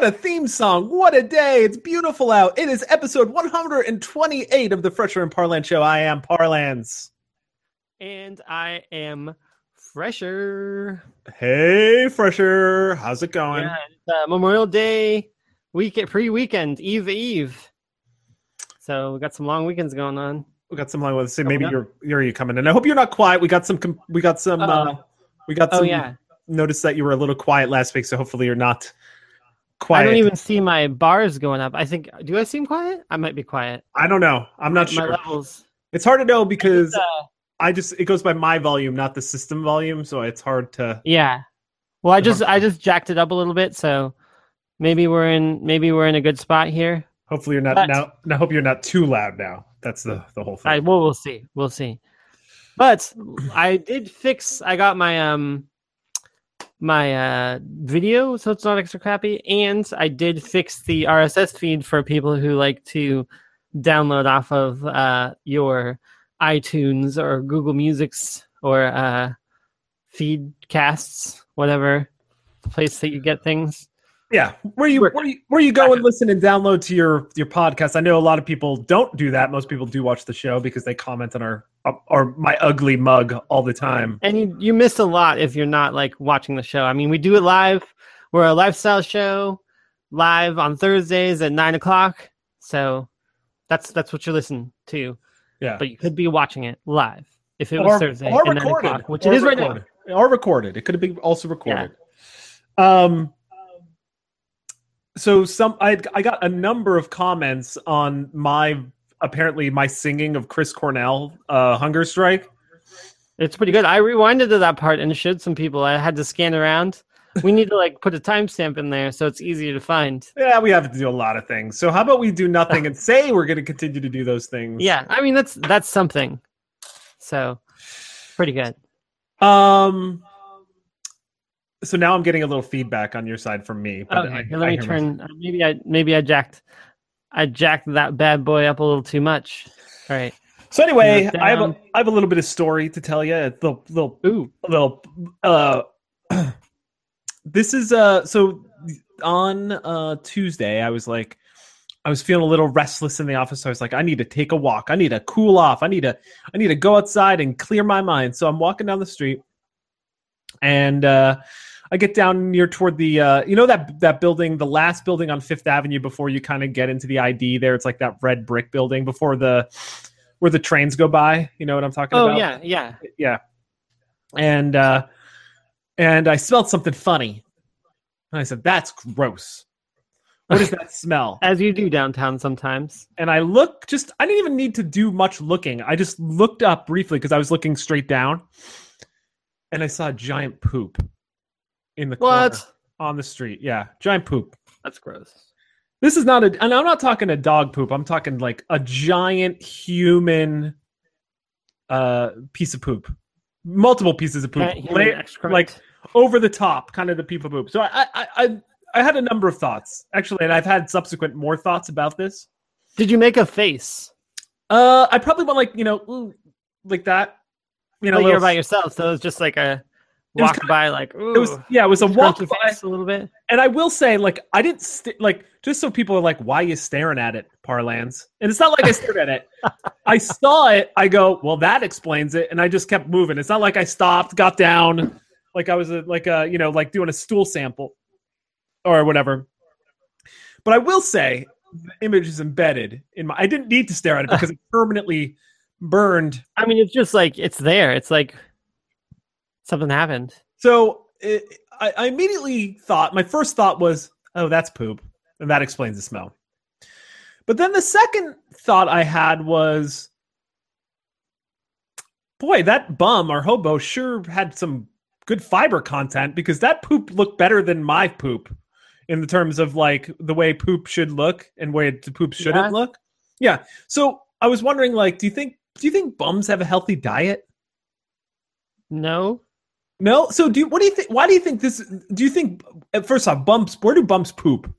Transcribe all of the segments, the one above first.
What a theme song. What a day. It's beautiful out. It is episode 128 of the Fresher and Parlance show. I am Parlance. And I am Fresher. Hey, Fresher. How's it going? Yeah, it's, uh, Memorial Day week pre weekend, Eve Eve. So we got some long weekends going on. We got some long with say maybe you're you're you coming in. I hope you're not quiet. We got some we got some uh we got Oh some yeah. notice that you were a little quiet last week, so hopefully you're not I don't even see my bars going up. I think do I seem quiet? I might be quiet. I don't know. I'm not my sure. levels. It's hard to know because Uh, I just it goes by my volume, not the system volume, so it's hard to yeah. Well, I just. I just jacked it up a little bit, so maybe we're in maybe we're in a good spot here. hopefully you're not But- now I hope you're not too loud now. That's the the whole thing. I well, we'll see. We'll see. But I did fix. I got my um my uh video, so it's not extra crappy, and I did fix the RSS feed for people who like to download off of uh your iTunes or Google Music's or uh feedcasts, whatever place that you get things. Yeah, where you where you where you go and listen and download to your your podcast. I know a lot of people don't do that. Most people do watch the show because they comment on our or my ugly mug all the time. And you you miss a lot if you're not like watching the show. I mean, we do it live. We're a lifestyle show, live on Thursdays at nine o'clock. So that's that's what you listen to. Yeah, But you could be watching it live if it was or, Thursday or at nine recorded, o'clock, which or it is right now. recorded. or recorded. It could have been also recorded. Um. So some I I got a number of comments on my apparently my singing of Chris Cornell, uh, Hunger Strike. It's pretty good. I rewinded to that part and showed some people. I had to scan around. We need to like put a timestamp in there so it's easier to find. Yeah, we have to do a lot of things. So how about we do nothing and say we're going to continue to do those things? Yeah, I mean that's that's something. So pretty good. Um. So now I'm getting a little feedback on your side from me. Okay, I- here, I let me turn. uh, Maybe I maybe I jacked I jacked that bad boy up a little too much. All right. So anyway, I have a. I have a little bit of story to tell you. A little little Ooh. little. Uh, this is uh. So on uh Tuesday, I was like, I was feeling a little restless in the office. So I was like, I need to take a walk. I need to cool off. I need to I need to go outside and clear my mind. So I'm walking down the street, and uh, I get down near toward the uh, you know that that building, the last building on Fifth Avenue before you kind of get into the ID. There, it's like that red brick building before the where the trains go by. You know what I'm talking Oh about? yeah, yeah. yeah. And uh, and I smelled something funny. And I said, "That's gross. What does that smell?" As you do downtown sometimes. and I look just I didn't even need to do much looking. I just looked up briefly because I was looking straight down and I saw a giant poop in the corner What? on the street. Yeah, giant poop. That's gross. This is not a and I'm not talking a dog poop. I'm talking like a giant human uh piece of poop. Multiple pieces of poop. Can't human Lay- excrement. like over the top, kind of the people poop. So I I I I had a number of thoughts. Actually, and I've had subsequent more thoughts about this. Did you make a face? Uh, I probably went like you know, ooh, like that. You know, Well, you're little- by yourself, so it's just like a It was walk by, like ooh, it was yeah, it was a walk by, a little bit. and I will say like I didn't st- like just so people are like, why are you staring at it, Parlance? And it's not like I stared at it. I saw it. I go, well, that explains it, and I just kept moving. It's not like I stopped, got down, like I was a, like a you know like doing a stool sample or whatever. But I will say the image is embedded in my. I didn't need to stare at it because it permanently burned I mean, it's just like it's there. It's like something happened. So it, I, I immediately thought, my first thought was, oh, that's poop. And that explains the smell. But then the second thought I had was, boy, that bum or hobo sure had some good fiber content because that poop looked better than my poop in the terms of like the way poop should look and way the poop shouldn't Yeah. look. Yeah. So I was wondering, like, do you think do you think bums have a healthy diet? No, No. So do you, what do you think? Why do you think this? Do you think uh, first off, bumps? Where do bumps poop?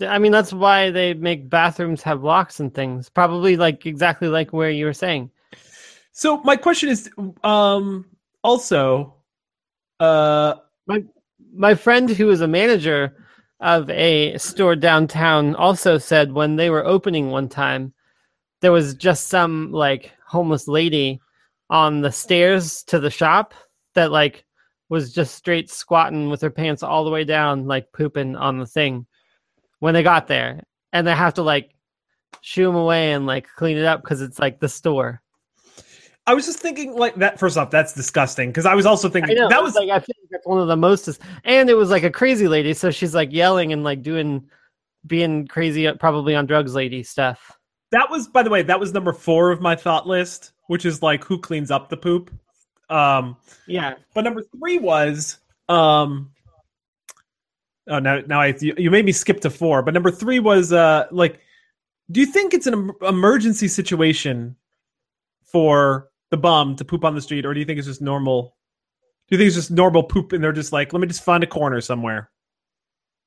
I mean that's why they make bathrooms have locks and things. Probably like exactly like where you were saying. So my question is, um, also, uh, My my friend who is a manager of a store downtown also said when they were opening one time, there was just some like homeless lady on the stairs to the shop that like was just straight squatting with her pants all the way down, like pooping on the thing when they got there, and they have to like shoo them away and like clean it up because it's like the store. I was just thinking like that. First off, that's disgusting because I was also thinking know that was like I feel like that's one of the most, and it was like a crazy lady, so she's like yelling and like doing, being crazy, uh, probably on drugs, lady stuff. that was by the way that was number four of my thought list, which is like who cleans up the poop. Um, Yeah, but number three was um. Oh now now I you, you made me skip to four, but number three was uh like, do you think it's an emergency situation for the bum to poop on the street, or do you think it's just normal? Do you think it's just normal poop, and they're just like, let me just find a corner somewhere?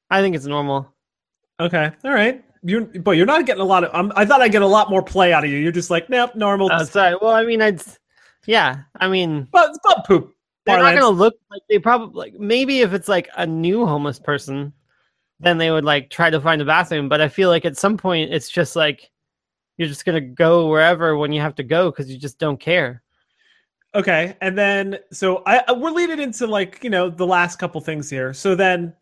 I think it's normal. Okay, all right. You, but you're not getting a lot of. Um, I thought I'd get a lot more play out of you. You're just like, nope, normal. Uh, sorry. Well, I mean, I'd, yeah, I mean, but it's butt poop. they're not gonna look like they probably like maybe if it's like a new homeless person, then they would like try to find a bathroom. But I feel like at some point it's just like you're just gonna go wherever when you have to go because you just don't care. Okay, and then so I I- we're leading into like you know the last couple things here. So then,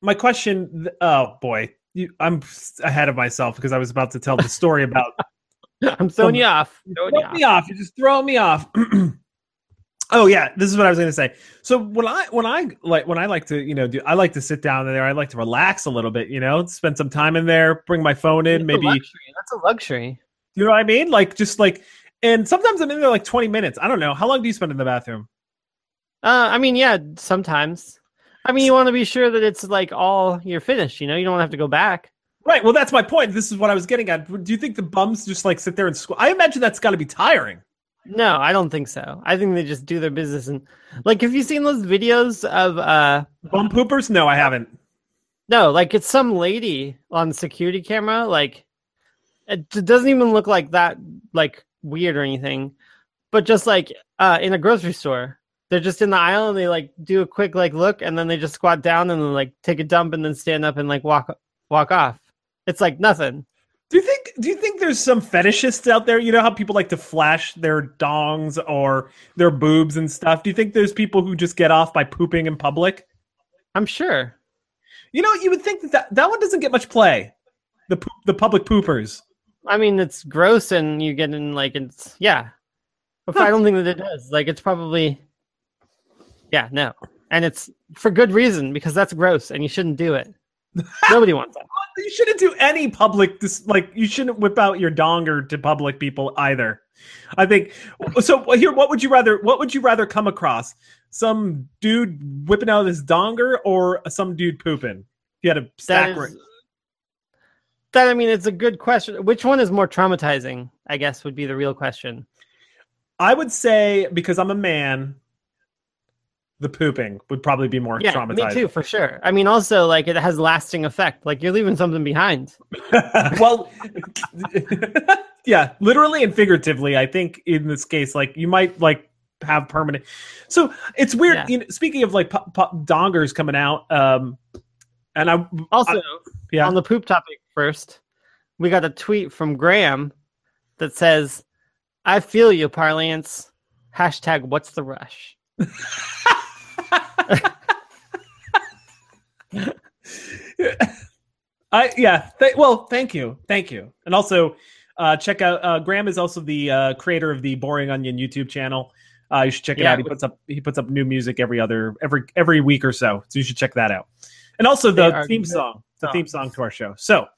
my question. Oh boy, you, I'm ahead of myself because I was about to tell the story about I'm throwing you off. Throwing you throw off. me off. You're just throwing me off. oh yeah, this is what I was going to say. So when I when I like when I like to you know do I like to sit down in there. I like to relax a little bit. You know, spend some time in there. Bring my phone in. A Maybe luxury. That's a luxury. you know what I mean. Like just like. And sometimes I'm in there like 20 minutes. I don't know. How long do you spend in the bathroom? Uh, I mean, yeah, sometimes. I mean, you want to be sure that it's like all you're finished. You know, you don't have to go back. Right. Well, that's my point. This is what I was getting at. Do you think the bums just like sit there and squat? I imagine that's got to be tiring. No, I don't think so. I think they just do their business and like. Have you seen those videos of uh? Bum poopers? No, I haven't. No, like it's some lady on security camera. Like it doesn't even look like that like weird or anything, but just like uh in a grocery store, they're just in the aisle and they like do a quick like look and then they just squat down and then like take a dump and then stand up and like walk walk off. It's like nothing. Do you think? Do you think there's some fetishists out there? You know how people like to flash their dongs or their boobs and stuff. Do you think there's people who just get off by pooping in public? I'm sure. You know, you would think that that, that one doesn't get much play. The poop, the public poopers. I mean, it's gross and you get in like it's yeah. But I don't think that it does. Like it's probably yeah, no. And it's for good reason because that's gross and you shouldn't do it. Nobody wants that. You shouldn't do any public. This like you shouldn't whip out your donger to public people either. I think so. Here, what would you rather? What would you rather come across? Some dude whipping out his donger or some dude pooping? If you had a That stack. is, right- that I mean, it's a good question. Which one is more traumatizing? I guess would be the real question. I would say because I'm a man, the pooping would probably be more Yeah, traumatizing. me too, for sure. I mean, also like it has lasting effect. Like you're leaving something behind. well, yeah, literally and figuratively. I think in this case, like you might like have permanent. So it's weird. Yeah. You know, speaking of like dongers coming out, um, and I Also, yeah. on the poop topic first, we got a tweet from Graham that says, "I feel you, parlance." Hashtag What's the rush? I yeah. Th- well, thank you, thank you, and also uh, check out. Uh, Graham is also the uh, creator of the Boring Onion YouTube channel. Uh, you should check it Yeah, out. He puts up he puts up new music every other every every week or so. So you should check that out. And also the theme good song, the theme song to our show. So,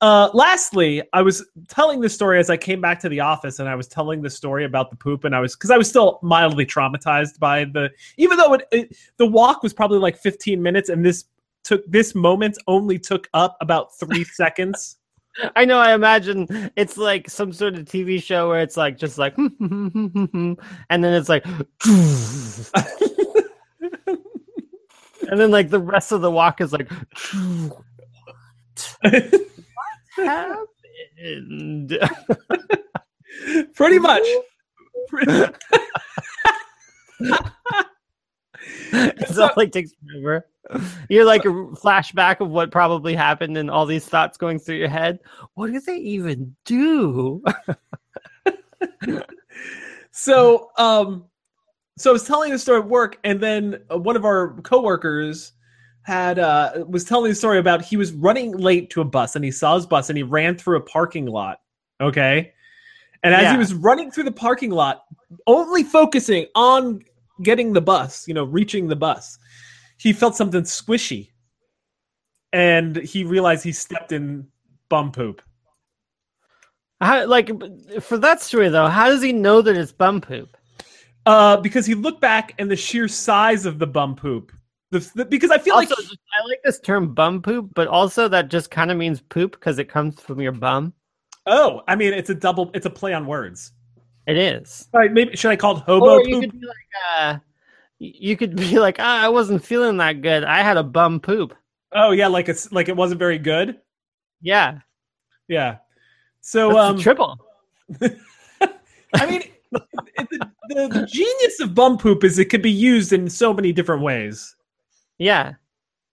uh, lastly, I was telling this story as I came back to the office, and I was telling the story about the poop, and I was because I was still mildly traumatized by the even though it, it the walk was probably like 15 minutes, and this took this moment only took up about three seconds. I know. I imagine it's like some sort of TV show where it's like just like, and then it's like, and then like the rest of the walk is like, happened. Pretty much. it's all like takes forever. You're like a flashback of what probably happened and all these thoughts going through your head. What do they even do? so um so I was telling the story at work, and then uh, one of our coworkers had uh was telling the story about he was running late to a bus and he saw his bus and he ran through a parking lot. Okay. And as Yeah. he was running through the parking lot, only focusing on getting the bus, you know, reaching the bus, he felt something squishy. And he realized he stepped in bum poop. How, like for that story though, how does he know that it's bum poop? Uh, because he looked back and the sheer size of the bum poop. The, the- because I feel Also, like I like this term bum poop, but also that just kind of means poop because it comes from your bum. oh, I mean it's a double, it's a play on words. It is. All right, maybe should I call it hobo Or you poop? could be like, uh, you could be like, ah, I wasn't feeling that good. I had a bum poop. Oh yeah, like it's like it wasn't very good. Yeah, Yeah. So that's um, triple. I mean, the, the, the genius of bum poop is it could be used in so many different ways. Yeah,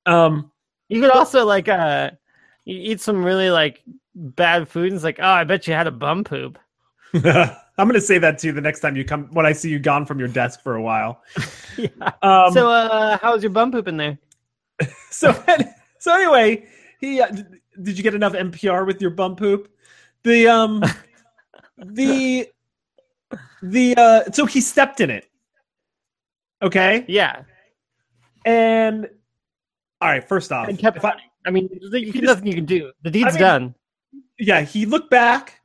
Um, you could also like, uh, you eat some really like bad food, and it's like, oh, I bet you had a bum poop. I'm gonna say that to you the next time you come when I see you gone from your desk for a while. yeah. Um, so, uh, how's your bum poop in there? so so anyway, he uh, did you get enough NPR with your bum poop? The um the the uh so he stepped in it. Okay? Yeah, And all right, first off, and kept if I. I mean, there's He just- nothing you can do. The deed's mean- done. yeah, he looked back,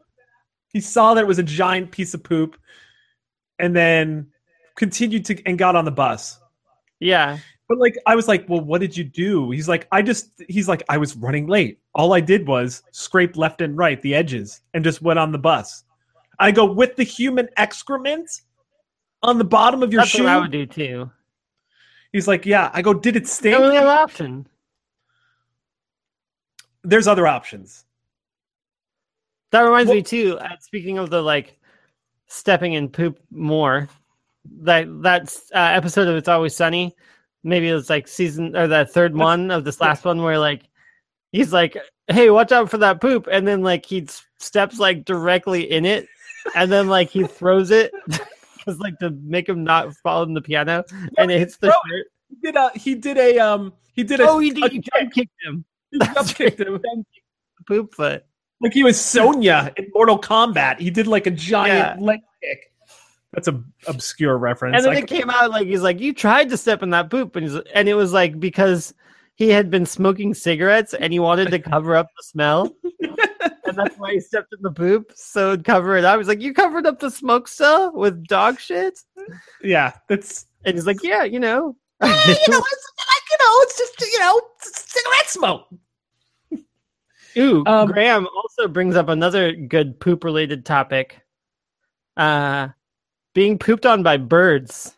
he saw that it was a giant piece of poop, and then continued to and got on the bus. Yeah, But like I was like, well, what did you do? He's like, I just he's like, I was running late. All I did was scrape left and right the edges and just went on the bus. I go with the human excrement on the bottom of your that's shoe. what I would do too. He's like, yeah. I go, did it The stink? only other option. There's other options. That reminds Well- me too. Uh, speaking of the like stepping in poop more, that that uh, episode of It's Always Sunny, maybe it was like season or the third one of this last one where like he's like, "Hey, watch out for that poop," and then like he steps like directly in it, and then like he throws it because like to make him not fall in the piano, and it hits the throw shirt. He did a he did a um he did a, Oh, he a did. He jump kicked him. He jump kicked him. Poop foot. like he was Sonya in Mortal Kombat. He did like a giant Yeah. leg kick. That's a obscure reference. And then I it came out like he's like, "You tried to step in that poop," and he's, and it was like because he had been smoking cigarettes and he wanted to cover up the smell, and that's why he stepped in the poop so cover it up. He's like, "You covered up the smoke cell with dog shit," yeah, that's and he's like, "Yeah, you know." you know, it's like you know, it's just you know, cigarette smoke. Ooh, Um, Graham also brings up another good poop related topic. Uh, being pooped on by birds.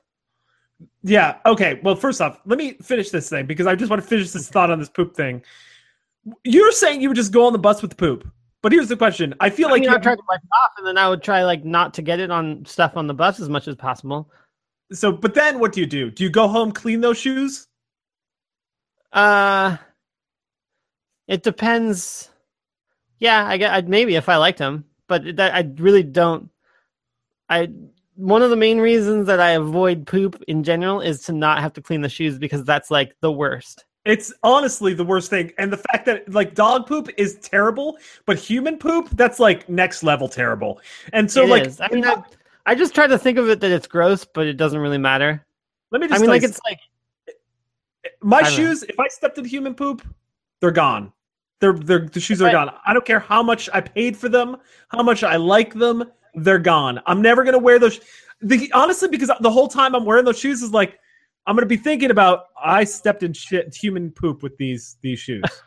Yeah. Okay. Well, first off, let me finish this thing because I just want to finish this thought on this poop thing. You're saying you would just go on the bus with the poop, but here's the question: I feel I like mean, I tried to wipe it off, and then I would try like not to get it on stuff on the bus as much as possible. so. But then, what do you do? Do you go home, clean those shoes? Uh, it depends. Yeah, I get I'd, maybe if I liked them, but that I really don't. I one of the main reasons that I avoid poop in general is to not have to clean the shoes because that's like the worst. It's honestly the worst thing, and the fact that like dog poop is terrible, but human poop that's like next level terrible. And so, It like, is. I mean, I, I just try to think of it that it's gross, but it doesn't really matter. let me just I mean, like it's like my I don't know. shoes if i stepped in human poop they're gone they're, they're the shoes are Right. gone i don't care how much i paid for them how much i like them they're gone i'm never going to wear those the, honestly because the whole time i'm wearing those shoes is like i'm going to be thinking about i stepped in shit human poop with these these shoes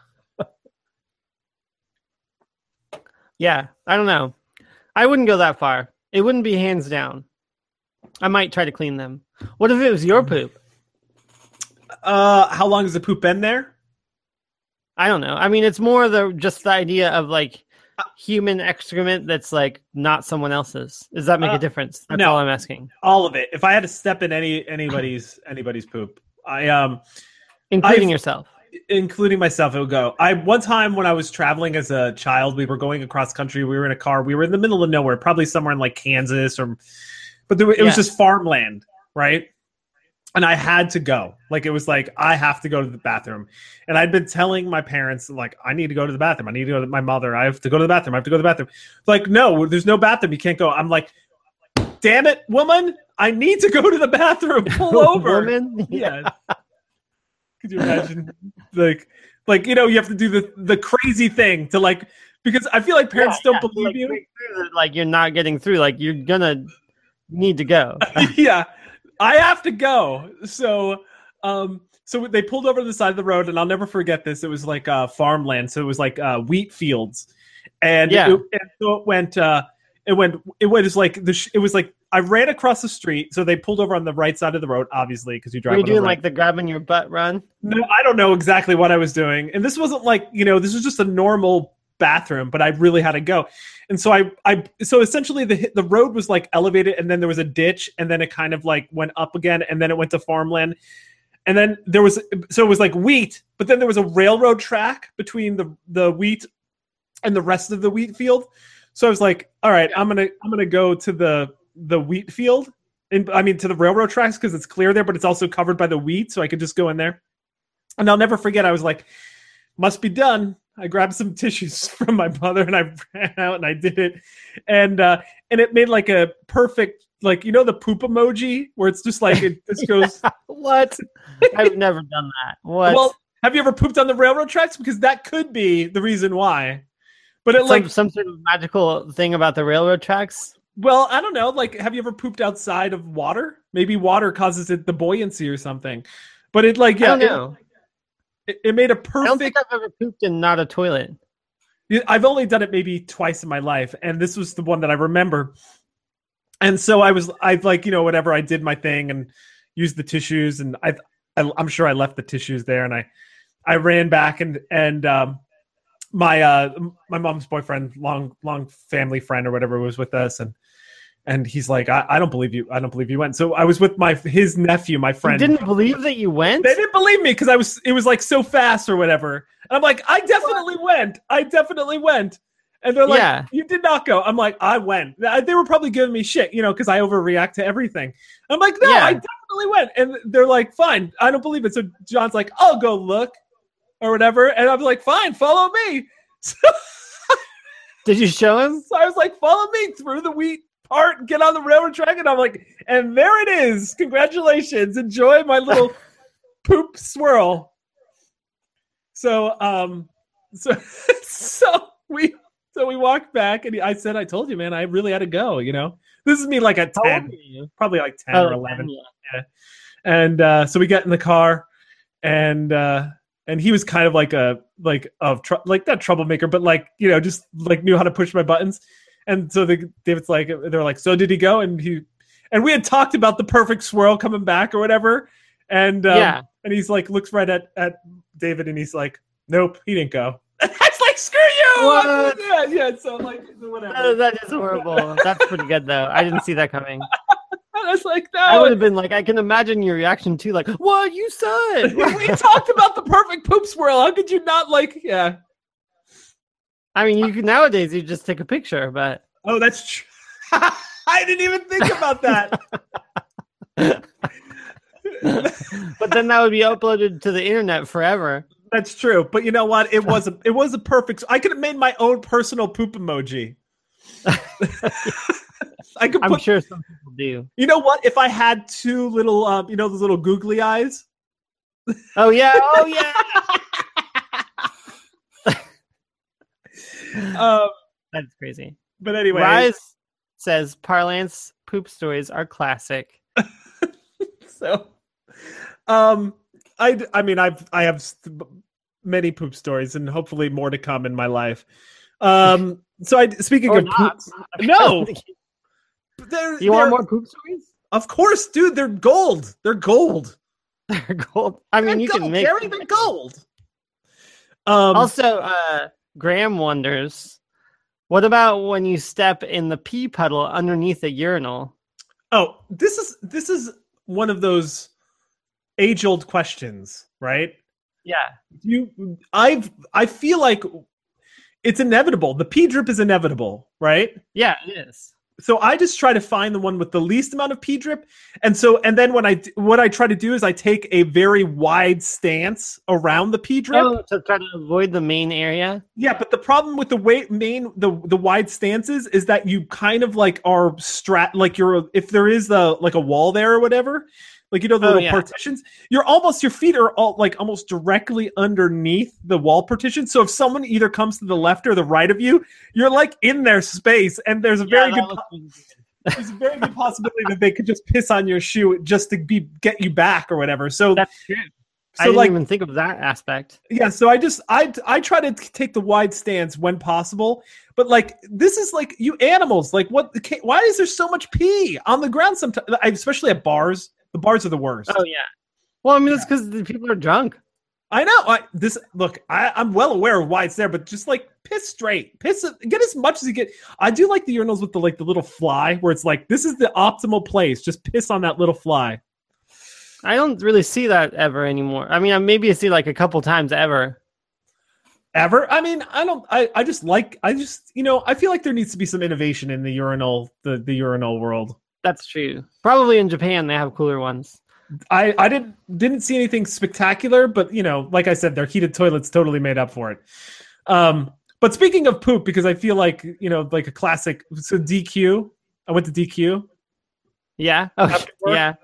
yeah. I don't know. I wouldn't go that far. It wouldn't be hands down. I might try to clean them. What if it was your poop? uh how long has the poop been there I don't know. I mean, it's more the just the idea of like human excrement that's like not someone else's. Does that make Uh, a difference? That's no. all I'm asking. all of it if i had to step in any anybody's anybody's poop I um including I've- yourself. including myself it would go i one time when i was traveling as a child we were going across country we were in a car we were in the middle of nowhere probably somewhere in like kansas or but there, it was just farmland right and i had to go. Like it was like i have to go to the bathroom. And i'd been telling my parents like i need to go to the bathroom. I need to go to my mother. I have to go to the bathroom. I have to go to the bathroom. Like no there's no bathroom. You can't go. I'm like damn it woman. I need to go to the bathroom. Pull over. Woman? yeah. Could you imagine, like, like you know, you have to do the the crazy thing to like because I feel like parents Yeah, don't yeah, believe like, you. break through that, Like you're not getting through. Like you're gonna need to go. yeah, I have to go. So, um, so they pulled over to the side of the road, and I'll never forget this. It was like uh, farmland, so it was like uh, wheat fields, and Yeah. it, and so it went. Uh, it went. It was like the. sh- It was like I ran across the street, so they pulled over on the right side of the road, obviously, because you drive. Were you the doing right. like the grabbing your butt run? No, I don't know exactly what I was doing. And this wasn't like, you know, this was just a normal bathroom, but I really had to go. And so I I so essentially the the road was like elevated and then there was a ditch and then it kind of like went up again and then it went to farmland. And then there was so it was like wheat, but then there was a railroad track between the the wheat and the rest of the wheat field. So I was like, all right, I'm to I'm to go to the the wheat field and I mean to the railroad tracks because it's clear there, but it's also covered by the wheat, so I could just go in there. And I'll never forget. I was like, "Must be done." I grabbed some tissues from my mother and I ran out and I did it, and uh, and it made like a perfect like you know the poop emoji where it's just like it just goes. What? I've never done that. What? Well, have you ever pooped on the railroad tracks? Because that could be the reason why. But it some, like some sort of magical thing about the railroad tracks. Well, I don't know. Like, have you ever pooped outside of water? Maybe water causes it the buoyancy or something. But it like yeah, I don't know. It, it made a I don't think. I've ever pooped in not a toilet. I've only done it maybe twice in my life, and this was the one that I remember. And so I was, I like you know whatever I did my thing and used the tissues, and I, I I'm sure I left the tissues there, and I, I ran back and and um, my uh my mom's boyfriend, long long family friend or whatever was with us, and and he's like, I, I don't believe you, I don't believe you went. So I was with my his nephew, my You friend. didn't believe that you went? They didn't believe me because I was it was like so fast or whatever. And I'm like, I definitely went. I definitely went. And they're like, Yeah. you did not go. I'm like, I went. They uh, they were probably giving me shit, you know, because I overreact to everything. I'm like, no, Yeah. I definitely went. And they're like, fine, I don't believe it. So John's like, I'll go look or whatever. And I'm like, fine, follow me. So, Did you show him? so I was like, follow me through the wheat part, get on the railroad track. And I'm like, and there it is. Congratulations. Enjoy my little poop swirl. So, um, so, so we, so we walked back and I said, I told you, man, I really had to go, you know, this is me like at 10, probably like 10 Oh, or 11 yeah. and uh, so we got in the car and uh and he was kind of like a like of tr- like that troublemaker but like you know just like knew how to push my buttons and so the david's like they're like so did he go and he and we had talked about the perfect swirl coming back or whatever and um, Yeah. and he's like looks right at at david and he's like nope he didn't go that's like screw you What? yeah yeah so like whatever Oh, that is horrible. That's pretty good though. I didn't see that coming. I was like no I would have been like, I can imagine your reaction too. Like, what you said? we talked about the perfect poop swirl. How could you not like? Yeah. I mean, you can nowadays you just take a picture, but Oh, that's true. I didn't even think about that. but then that would be uploaded to the internet forever. that's true. But you know what? It was a it was a perfect. I could have made my own personal poop emoji. I could I'm sure some people do. You know what? If I had two little, um, you know, those little googly eyes. Oh yeah, oh yeah. Um, That's crazy. but anyway, Rise says parlance poop stories are classic. so, um, I I mean I've I have many poop stories and hopefully more to come in my life. Um, so I speaking Or of not. poops, no, they're, you want more poop stories? Of course, dude. They're gold. They're gold. They're gold. I mean, They're you gold, can make. Gary, they're gold. Um, Also, uh, Graham wonders, what about when you step in the pee puddle underneath a urinal? oh, this is this is one of those age old questions, right? Yeah. You, I've, I feel like it's inevitable. The pee drip is inevitable, right? Yeah, it is. So I just try to find the one with the least amount of p drip, and so and then when I what I try to do is I take a very wide stance around the p drip Oh, to try to avoid the main area. Yeah, but the problem with the way main the the wide stances is that you kind of like are strat like you're if there is the like a wall there or whatever, like you know the Oh, little yeah. partitions, you're almost your feet are all like almost directly underneath the wall partition. So if someone either comes to the left or the right of you, you're like in their space, and there's a very Yeah, good looks there's a very good possibility that they could just piss on your shoe just to be get you back or whatever. So That's true. I so didn't like even think of that aspect. yeah, so I just I I try to take the wide stance when possible, but like this is like you animals, like what? Why is there so much pee on the ground? Sometimes, especially at bars. The bars are the worst. Oh yeah. Well, I mean, it's because the people are drunk. I know. I, this look, I, I'm well aware of why it's there, but just like piss straight, piss, get as much as you get. I do like the urinals with the like the little fly, where it's like this is the optimal place. Just piss on that little fly. I don't really see that ever anymore. I mean, I maybe see like a couple times ever. Ever? I mean, I don't. I, I just like. I just you know. I feel like there needs to be some innovation in the urinal the the urinal world. That's true. Probably in Japan they have cooler ones. I I didn't didn't see anything spectacular, but you know, like I said, their heated toilets totally made up for it. Um, but speaking of poop, because I feel like you know, like a classic. So DQ, I went to DQ. Yeah. Yeah.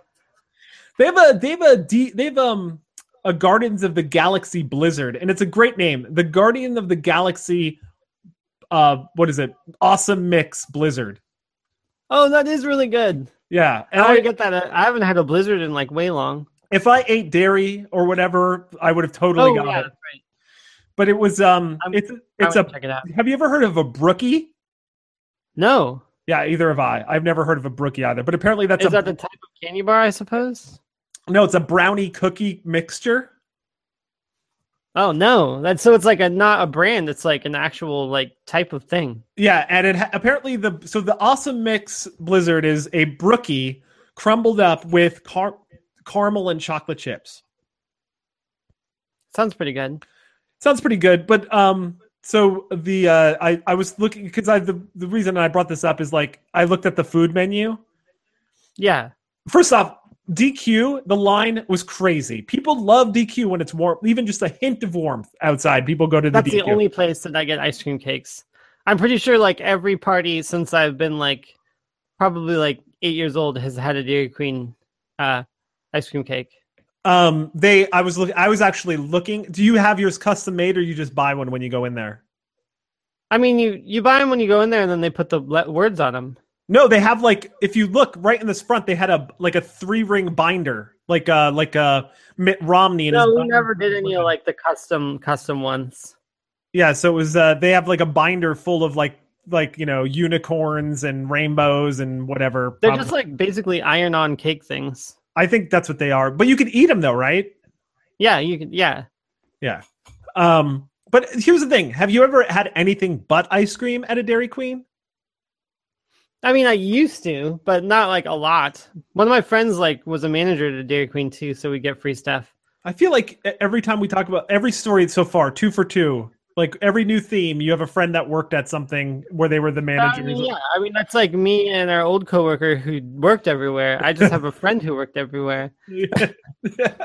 They have a they have a D, they have um a Guardians of the Galaxy Blizzard, and it's a great name. The Guardian of the Galaxy. Uh, what is it? Awesome Mix Blizzard. Oh, that is really good. Yeah, and I I, get that. uh, I haven't had a blizzard in like way long. if I ate dairy or whatever, I would have totally oh got yeah, it. that's right. But it was um, I'm- it's it's a. check it out. Have you ever heard of a brookie? No, Yeah, either have I. I've never heard of a brookie either. But apparently that's is a that the type of candy bar? I suppose. no. It's a brownie cookie mixture. Oh no, that's so it's like a not a brand. It's like an actual like type of thing. Yeah, and it ha- apparently the so the awesome mix blizzard is a brookie crumbled up with car- caramel and chocolate chips. Sounds pretty good. Sounds pretty good, but um, so the uh, I I was looking because I the the reason I brought this up is like I looked at the food menu. Yeah. First off, DQ the line was crazy. People love DQ when it's warm, even just a hint of warmth outside. People go to the That's DQ. the only place that I get ice cream cakes. I'm pretty sure like every party since I've been like probably like eight years old has had a Dairy Queen uh ice cream cake. Um, they I was looking. I was actually looking. Do you have yours custom made, or you just buy one when you go in there? I mean, you you buy them when you go in there, and then they put the le- words on them. No, they have like if you look right in this front, they had a like a three ring binder, like uh like uh Mitt Romney. And No, we never did any of like the custom custom ones. Yeah, so it was. uh They have like a binder full of like like you know unicorns and rainbows and whatever. They're Um, just like basically iron on cake things. I think that's what they are. But you could eat them though, right? Yeah, you can. Yeah. Yeah, Um. But here's the thing: Have you ever had anything but ice cream at a Dairy Queen? I mean, I used to, but not like a lot. One of my friends like was a manager at a Dairy Queen too, so we get free stuff. I feel like every time we talk about every story so far, two for two. Like every new theme, you have a friend that worked at something where they were the I manager. mean, yeah, I mean that's like me and our old coworker who worked everywhere. I just have a friend who worked everywhere. Yeah.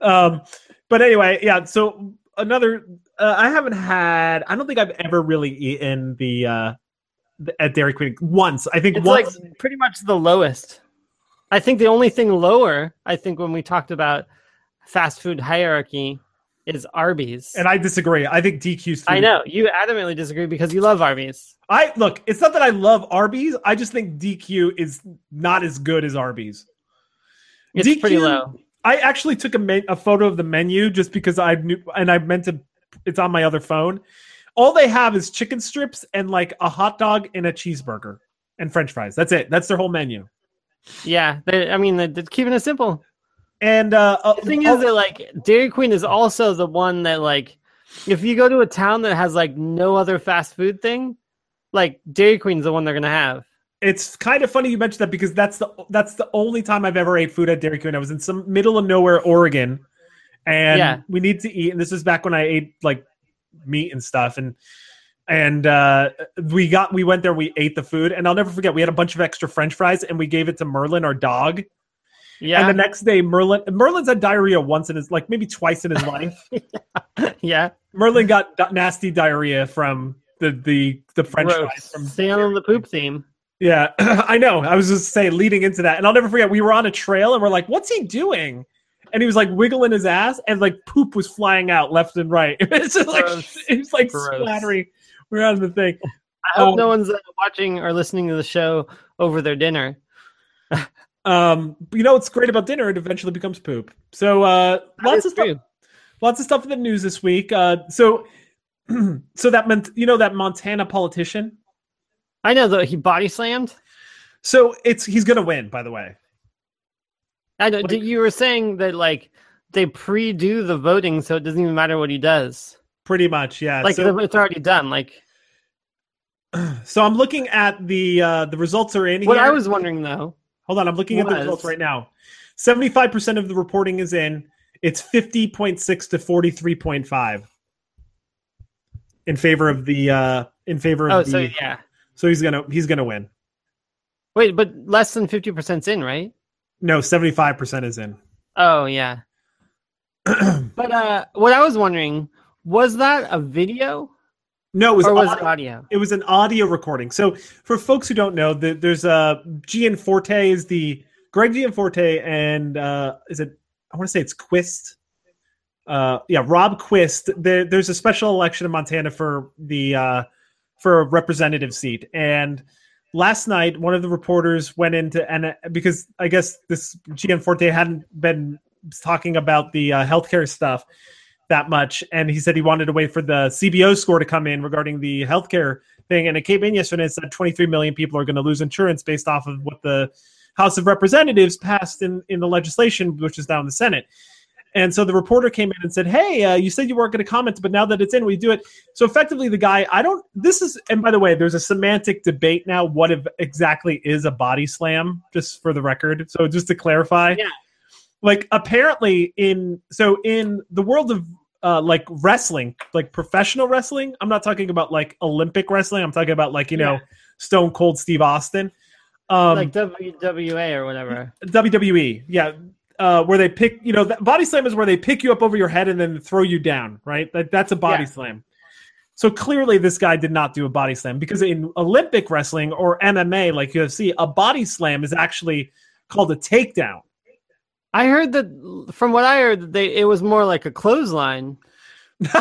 um, but anyway, yeah. So another, uh, I haven't had. I don't think I've ever really eaten the uh, the- at Dairy Queen once. I think It's once. like pretty much the lowest. I think the only thing lower, I think when we talked about fast food hierarchy, is Arby's. and I disagree. I think DQ's. I know you adamantly disagree because you love Arby's. I look. It's not that I love Arby's. I just think DQ is not as good as Arby's. It's DQ pretty low. I actually took a, men- a photo of the menu just because I knew, and I meant to. It's on my other phone. All they have is chicken strips and like a hot dog and a cheeseburger and French fries. That's it. That's their whole menu. Yeah, they, I mean, they're, they're keeping it simple. And uh, uh, The thing oh, is that like Dairy Queen is also the one that like, if you go to a town that has like no other fast food thing, like Dairy Queen's the one they're gonna have. it's kind of funny you mentioned that because that's the that's the only time I've ever ate food at Dairy Queen. I was in some middle of nowhere, Oregon, and Yeah. we need to eat. And this is back when I ate like meat and stuff, and and uh, we got we went there, we ate the food, and I'll never forget. We had a bunch of extra French fries, and we gave it to Merlin, our dog. Yeah, And the next day, Merlin Merlin's had diarrhea once in his like maybe twice in his life. yeah. Merlin got nasty diarrhea from the the the French Gross. fries from Staying on the poop theme. Yeah, I know. I was just saying, leading into that, and I'll never forget. We were on a trail, and we're like, "What's he doing?" And he was like wiggling his ass, and like poop was flying out left and right. It's just like Gross. it was like Gross. splattering. We're on the thing. I hope Um, no one's uh, watching or listening to the show over their dinner. Um, you know what's great about dinner? It eventually becomes poop. So uh, That lots is of stuff. true. Lots of stuff in the news this week. Uh, so, so that meant you know that Montana politician. I know that he body slammed. So it's he's gonna win. By the way, I know. Like- you were saying that like they pre-do the voting, so it doesn't even matter what he does. pretty much, yeah. Like so, it's already done. Like so I'm looking at the uh, the results are in what here. I was wondering though. Hold on, I'm looking at the results right now. 75% of the reporting is in. It's 50.6 to 43.5 in favor of the uh in favor of Oh, the so yeah. so he's going to he's to win. Wait, but less than fifty percent's in, right? No, 75% is in. Oh yeah. But uh, what I was wondering was that a video no, it was, was audio- it audio? it was an audio recording. So for folks who don't know, the, there's a Gianforte is the Greg Gianforte and uh is it I want to say it's Quist. Uh yeah, Rob Quist. There, there's a special election in Montana for the uh for a representative seat and last night one of the reporters went into and uh, because I guess this Gianforte hadn't been talking about the uh, healthcare stuff that much and he said he wanted to wait for the CBO score to come in regarding the healthcare thing and it came in yesterday and said 23 million people are going to lose insurance based off of what the House of Representatives passed in in the legislation which is now in the Senate. And so the reporter came in and said, "Hey, uh, you said you weren't going to comment, but now that it's in, we do it." So effectively, the guy, I don't. This is, and by the way, there's a semantic debate now. What if exactly is a body slam? Just for the record. So just to clarify, Yeah. like apparently in so in the world of uh, like wrestling, like professional wrestling. I'm not talking about like Olympic wrestling. I'm talking about like you know Stone Cold Steve Austin. Um, like WWA or whatever. WWE, yeah, uh, where they pick, you know, body slam is where they pick you up over your head and then throw you down, right? That, that's a body Yeah. slam. So clearly, this guy did not do a body slam because in Olympic wrestling or MMA, like UFC, a body slam is actually called a takedown. I heard that from what I heard, they it was more like a clothesline.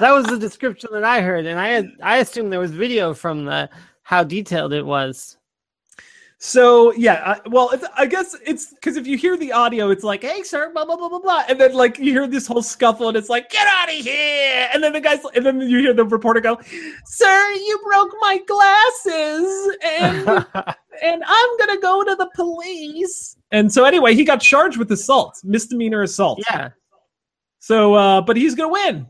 That was the description that I heard, and I had I assumed there was video from the how detailed it was. So yeah, I, well, it's, I guess it's because if you hear the audio, it's like, "Hey, sir," blah blah blah blah blah, and then like you hear this whole scuffle, and it's like, "Get out of here!" And then the guys, and then you hear the reporter go, "Sir, you broke my glasses, and and I'm gonna go to the police." And so anyway, he got charged with assault, misdemeanor assault. yeah. So, uh, but he's gonna win.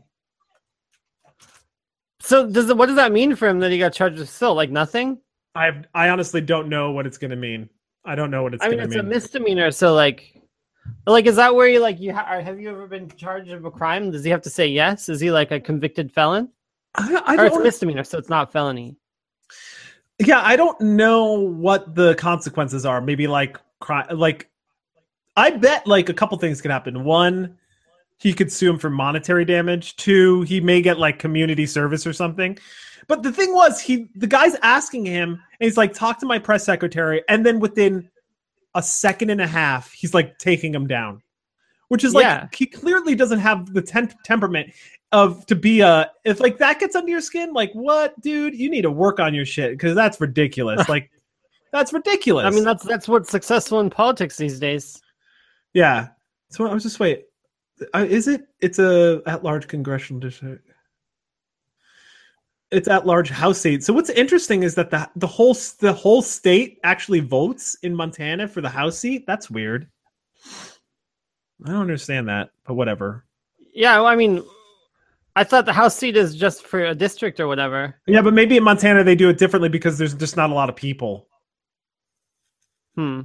So does it, what does that mean for him that he got charged with assault? Like nothing? I I honestly don't know what it's gonna mean. I don't know what it's I mean, it's mean. It's a misdemeanor. So like, like is that where you like you ha- have you ever been charged of a crime? Does he have to say yes? Is he like a convicted felon? I, I or it's misdemeanor, so it's not felony. Yeah, I don't know what the consequences are. Maybe like cry, like I bet like a couple things can happen. One, he could sue him for monetary damage. Two, he may get like community service or something. But the thing was, he the guy's asking him, and he's like, "Talk to my press secretary," and then within a second and a half, he's like taking him down, which is like Yeah. he clearly doesn't have the tem- temperament of to be a if like that gets under your skin like what dude you need to work on your shit because that's ridiculous like that's ridiculous I mean, that's that's what's successful in politics these days. yeah so i was just wait is it it's a at large congressional district it's at large house seat so what's interesting is that the the whole the whole state actually votes in montana for the house seat that's weird i don't understand that but whatever Yeah, well, I mean, I thought the House seat is just for a district or whatever. Yeah, but maybe in Montana they do it differently because there's just not a lot of people. Hmm.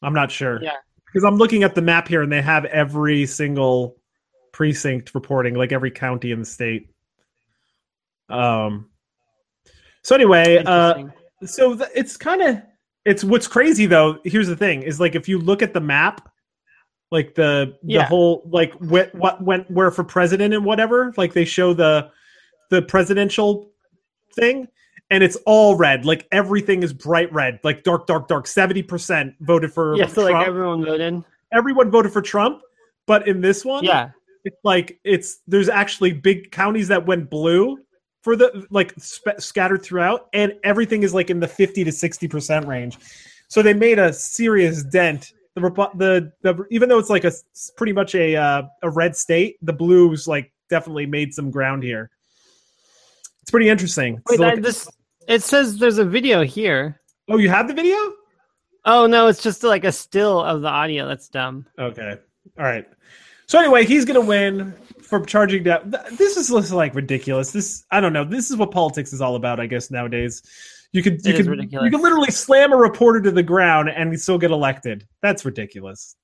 I'm not sure. Yeah. Because I'm looking at the map here and they have every single precinct reporting, like every county in the state. Um. So anyway, uh, so th- it's kind of it's what's crazy though. Here's the thing: is like if you look at the map, like the the Yeah. whole like what what went where for president and whatever, like they show the the presidential thing, and it's all red. Like everything is bright red, like dark, dark, dark. Seventy percent voted for yeah, so Trump. like everyone voted. Everyone voted for Trump, but in this one, Yeah. it's like it's there's actually big counties that went blue for the like sp- scattered throughout and everything is like in the 50 to 60 percent range so they made a serious dent the, the the even though it's like a pretty much a uh, a red state the blues like definitely made some ground here it's pretty interesting Wait, like- this it says there's a video here. oh you have the video Oh no, it's just like a still of the audio. That's dumb. Okay. All right. So anyway, he's gonna win for charging down. This is like ridiculous. This I don't know. This is what politics is all about, I guess nowadays. You could you It could you could literally slam a reporter to the ground and still get elected. That's ridiculous.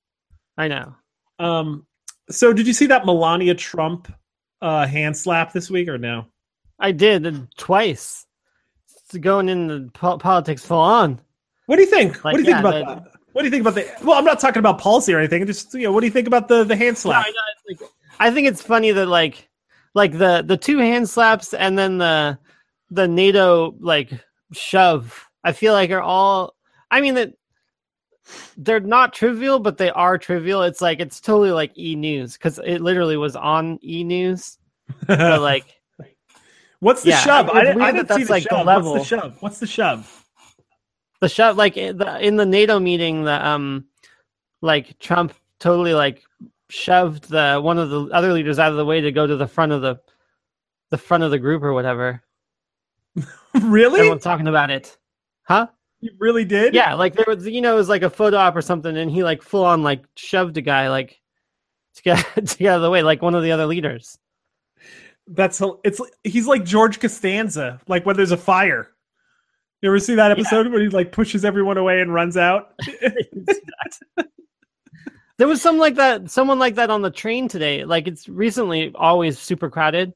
I know. Um. So did you see that Melania Trump uh, hand slap this week or no? I did twice. Going into po- politics full on. What do you think? Like, what do you think about the- that? What do you think about the? Well, I'm not talking about policy or anything. Just you know, what do you think about the the hand No, slap? I, know, like- I think it's funny that like like the the two hand slaps and then the the NATO like shove. I feel like are all. I mean that they're not trivial, but they are trivial. It's like it's totally like E News because it literally was on E News. But like What's the Yeah, shove? I, didn't- I that didn't see the like, the level. What's the shove? What's the shove? the shove, like in the, in the NATO meeting, the um, like Trump totally like shoved the one of the other leaders out of the way to go to the front of the the front of the group or whatever. really? Everyone's talking about it, huh? You really did? Yeah, like there was, you know, it was like a photo op or something, and he like full on like shoved a guy like to get to get out of the way, like one of the other leaders. That's it's he's like George Costanza, like when there's a fire. You ever see that episode where he like pushes everyone away and runs out? There was some like that, someone like that on the train today. Like it's recently always super crowded,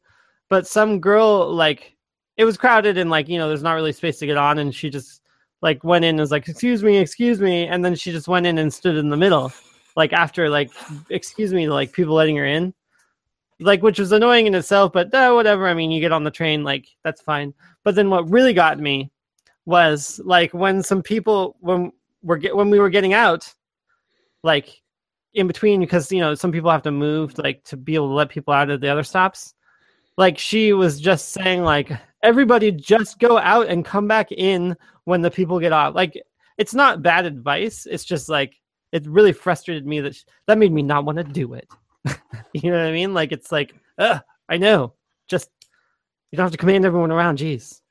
but some girl like it was crowded and like you know there's not really space to get on, and she just like went in and was like, "Excuse me, excuse me," and then she just went in and stood in the middle, like after like "Excuse me" like people letting her in, like which was annoying in itself, but uh, whatever. I mean, you get on the train, like that's fine. But then what really got me was like when some people when we're get, when we were getting out, like in between because you know some people have to move like to be able to let people out of the other stops like she was just saying like everybody just go out and come back in when the people get off like it's not bad advice it's just like it really frustrated me that sh- that made me not want to do it you know what i mean like it's like Ugh, i know just you don't have to command everyone around jeez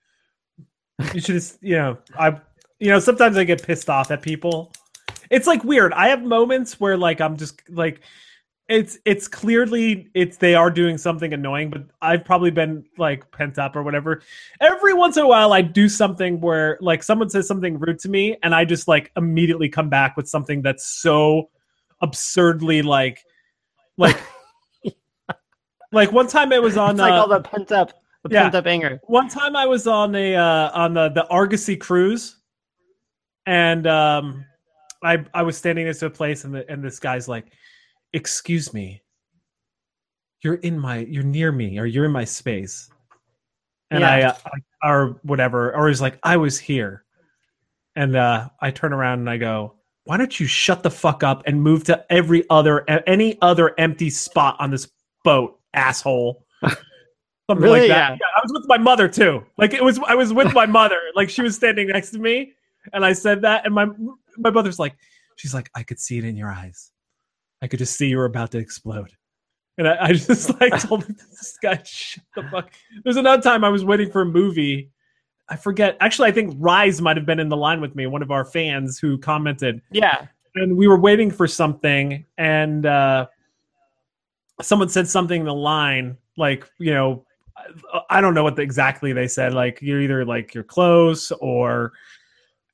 you should just, you know, I, you know, sometimes I get pissed off at people. It's like weird. I have moments where like I'm just like, it's it's clearly it's they are doing something annoying, but I've probably been like pent up or whatever. Every once in a while, I do something where like someone says something rude to me, and I just like immediately come back with something that's so absurdly like, like, like one time it was on it's like uh, all the pent up the yeah. pent up anger one time I was on a uh, on the the Argosy cruise, and um, I I was standing next to a place, and the, and this guy's like, "Excuse me, you're in my you're near me, or you're in my space," and I, Yeah. uh, I or whatever, or he's like, "I was here," and uh, I turn around and I go. Why don't you shut the fuck up and move to every other any other empty spot on this boat, asshole? Something Really? like that. Yeah. I was with my mother too. Like it was, I was with my mother. Like she was standing next to me, and I said that, and my my mother's like, she's like, I could see it in your eyes. I could just see you were about to explode. And I, I just like told this guy, shut the fuck. There's another time I was waiting for a movie. I forget. Actually, I think Rise might have been in the line with me, one of our fans who commented yeah and we were waiting for something and uh someone said something in the line like you know I- I don't know what the, exactly they said. Like you're either like you're close or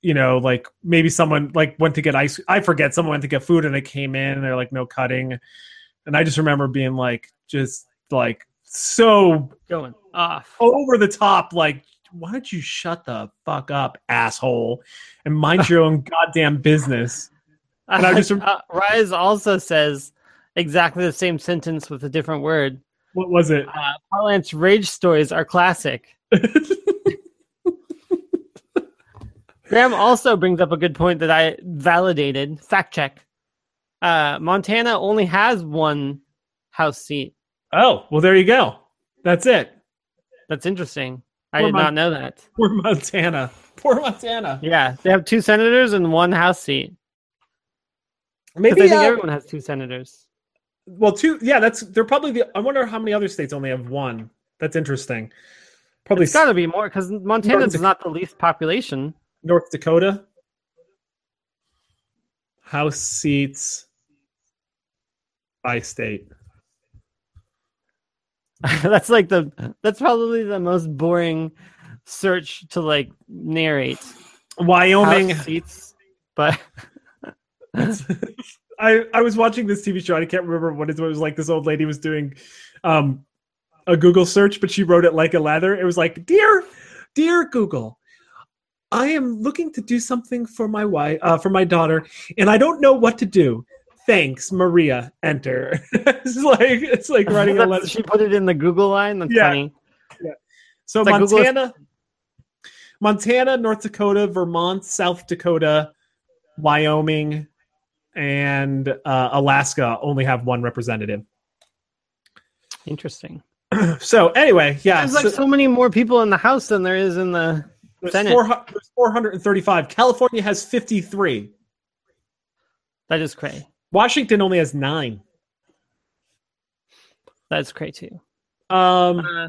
you know like maybe someone like went to get ice. I forget someone went to get food and they came in and they're like no cutting, and I just remember being like just like so Going off. over the top like why don't you shut the fuck up asshole and mind your own goddamn business And I just- uh, Rise also says exactly the same sentence with a different word. what was it Uh, Parlance rage stories are classic. Graham also brings up a good point that I validated. Fact check. Uh, Montana only has one house seat. oh well there you go that's it That's interesting. I did Mon- not know that. poor montana poor montana Yeah, they have two senators and one house seat. Maybe I think uh, everyone has two senators. well two yeah that's they're probably the i wonder how many other states only have one that's interesting probably It's got to be more because Montana is North- not the least population. north dakota house seats by state that's like the that's probably the most boring search to like narrate. wyoming House seats, but I I was watching this TV show. I can't remember what it was like. This old lady was doing um a Google search, but she wrote it like a leather. It was like, "Dear, dear Google, I am looking to do something for my wife, uh, for my daughter, and I don't know what to do. Thanks, Maria. Enter." it's like it's like writing a letter. she put it in the Google line. That's Yeah. funny. So It's like Montana, Montana, North Dakota, Vermont, South Dakota, Wyoming, and uh, Alaska only have one representative. Interesting. So anyway, yeah, There's like so so many more people in the house than there is in the. there's, Senate. 400 there's 435. California has 53. That is cray. Washington only has nine. That's cray too. Um, Uh,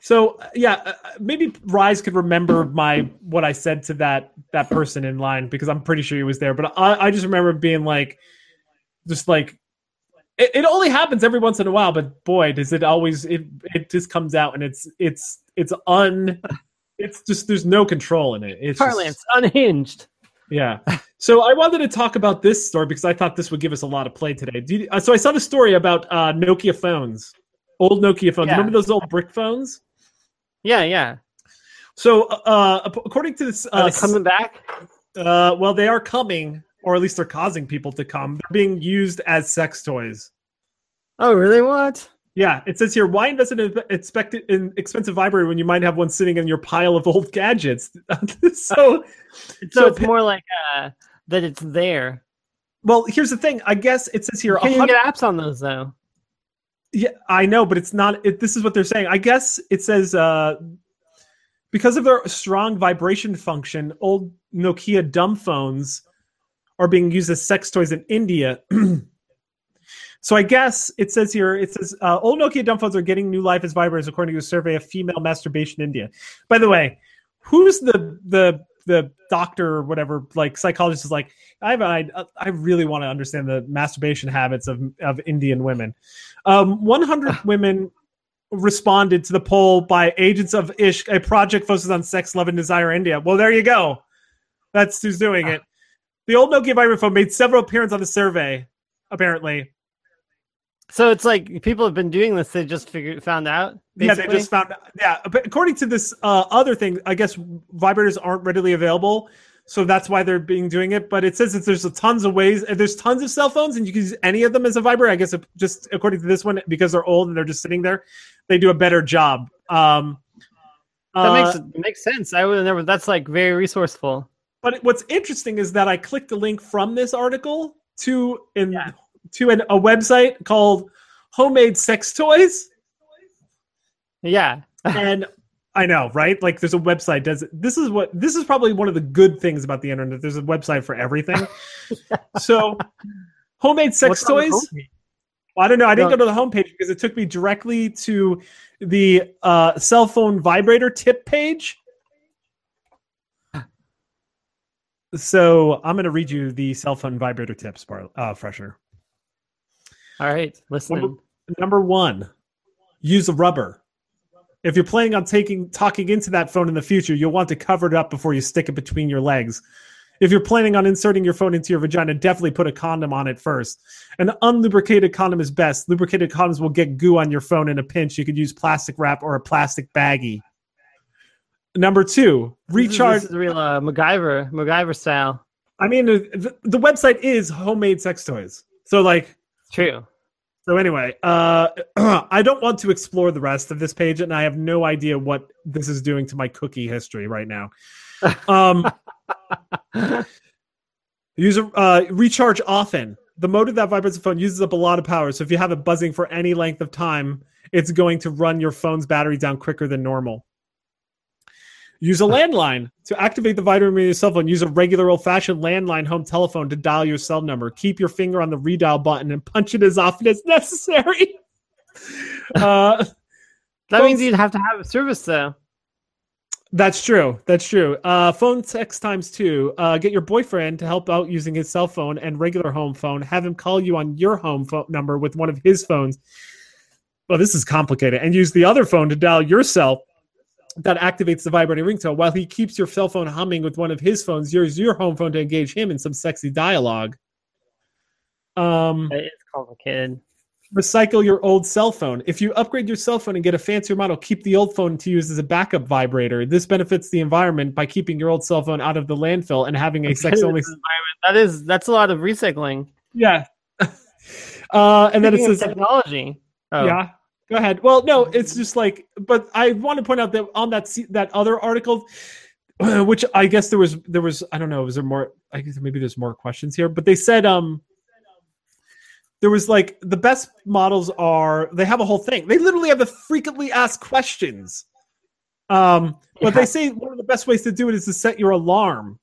So yeah, uh, uh, maybe Rise could remember my what I said to that that person in line because I'm pretty sure he was there. But I, I just remember being like, just like, it, it only happens every once in a while. But boy, does it always it it just comes out and it's it's it's un, it's just there's no control in it. It's just- unhinged. Yeah. So I wanted to talk about this story because I thought this would give us a lot of play today. You, uh, so I saw the story about uh, Nokia phones, old Nokia phones. Yeah. Remember those old brick phones? Yeah, yeah. So, uh, according to this, Are uh, they coming back? uh, well, they are coming, or at least they're causing people to come. They're being used as sex toys. Oh, really? What? Yeah, it says here, why invest in an expected in expensive vibrator when you might have one sitting in your pile of old gadgets? so, So, So it's more like uh, that it's there. well, here's the thing. I guess it says here, Can you get apps on those though? Yeah, I know, but it's not. It, this is what they're saying. I guess it says uh, because of their strong vibration function, old Nokia dumb phones are being used as sex toys in India. so I guess it says here, it says uh, old Nokia dumb phones are getting new life as vibrators, according to a survey of female masturbation in India. By the way, who's the the the doctor or whatever like psychologist is like I have I I really want to understand the masturbation habits of of Indian women. Um, 100 women responded to the poll by Agents of Ishq, a project focused on sex, love, and desire in India. Well, there you go. That's who's doing it. The old Nokia vibraphone phone made several appearances on the survey. Apparently, So it's like people have been doing this. They just figured found out. yeah, they just found. Out. Yeah, but according to this uh, other thing, I guess vibrators aren't readily available, so that's why they're being doing it. But it says that there's a tons of ways. There's tons of cell phones, and you can use any of them as a vibrator. I guess if, just according to this one, because they're old and they're just sitting there, they do a better job. Um, that uh, makes it makes sense. I would never. That's like very resourceful. But what's interesting is that I clicked a link from this article to in Yeah. To an, a website called Homemade Sex Toys, Yeah, and I know, right? Like, there's a website. Does this is what this is probably one of the good things about the internet. There's a website for everything. so, homemade sex What's toys. Well, I don't know. I didn't No. go to the homepage because it took me directly to the uh, cell phone vibrator tip page. So I'm going to read you the cell phone vibrator tips, Bar- uh, Fresher. All right, listen. Number one, use a rubber. If you're planning on taking talking into that phone in the future, you'll want to cover it up before you stick it between your legs. If you're planning on inserting your phone into your vagina, definitely put a condom on it first. An unlubricated condom is best. Lubricated condoms will get goo on your phone in a pinch. You could use plastic wrap or a plastic baggie. Number two, This is- recharge. This is real uh, MacGyver, MacGyver style. I mean, the, the website is homemade sex toys. So, like, true. So anyway, uh, I don't want to explore the rest of this page, and I have no idea what this is doing to my cookie history right now. Um, use a uh, recharge often. The mode that vibrates the phone uses up a lot of power, so if you have it buzzing for any length of time, it's going to run your phone's battery down quicker than normal. Use a landline to activate the vitamin in your cell phone. Use a regular old-fashioned landline home telephone to dial your cell number. Keep your finger on the redial button and punch it as often as necessary. uh, That Phones- means you'd have to have a service though. that's true. That's true. Uh, phone text times two. Uh, get your boyfriend to help out using his cell phone and regular home phone. Have him call you on your home phone number with one of his phones. Well, this is complicated. And use the other phone to dial your cell that activates the vibrating ringtone while he keeps your cell phone humming with one of his phones. Use your home phone to engage him in some sexy dialogue. Um, It is complicated. recycle your old cell phone. If you upgrade your cell phone and get a fancier model, keep the old phone to use as a backup vibrator. This benefits the environment by keeping your old cell phone out of the landfill and having a sex only. Environment. That is that's a lot of recycling. Yeah. Uh, and then it Speaking says, technology. Oh, yeah. Go ahead. Well, no, it's just like, but I want to point out that on that that other article, which I guess there was there was I don't know, was there more? I guess maybe there's more questions here, but they said um there was like the best models are they have a whole thing. They literally have the frequently asked questions. Um, but Yeah. they say one of the best ways to do it is to set your alarm,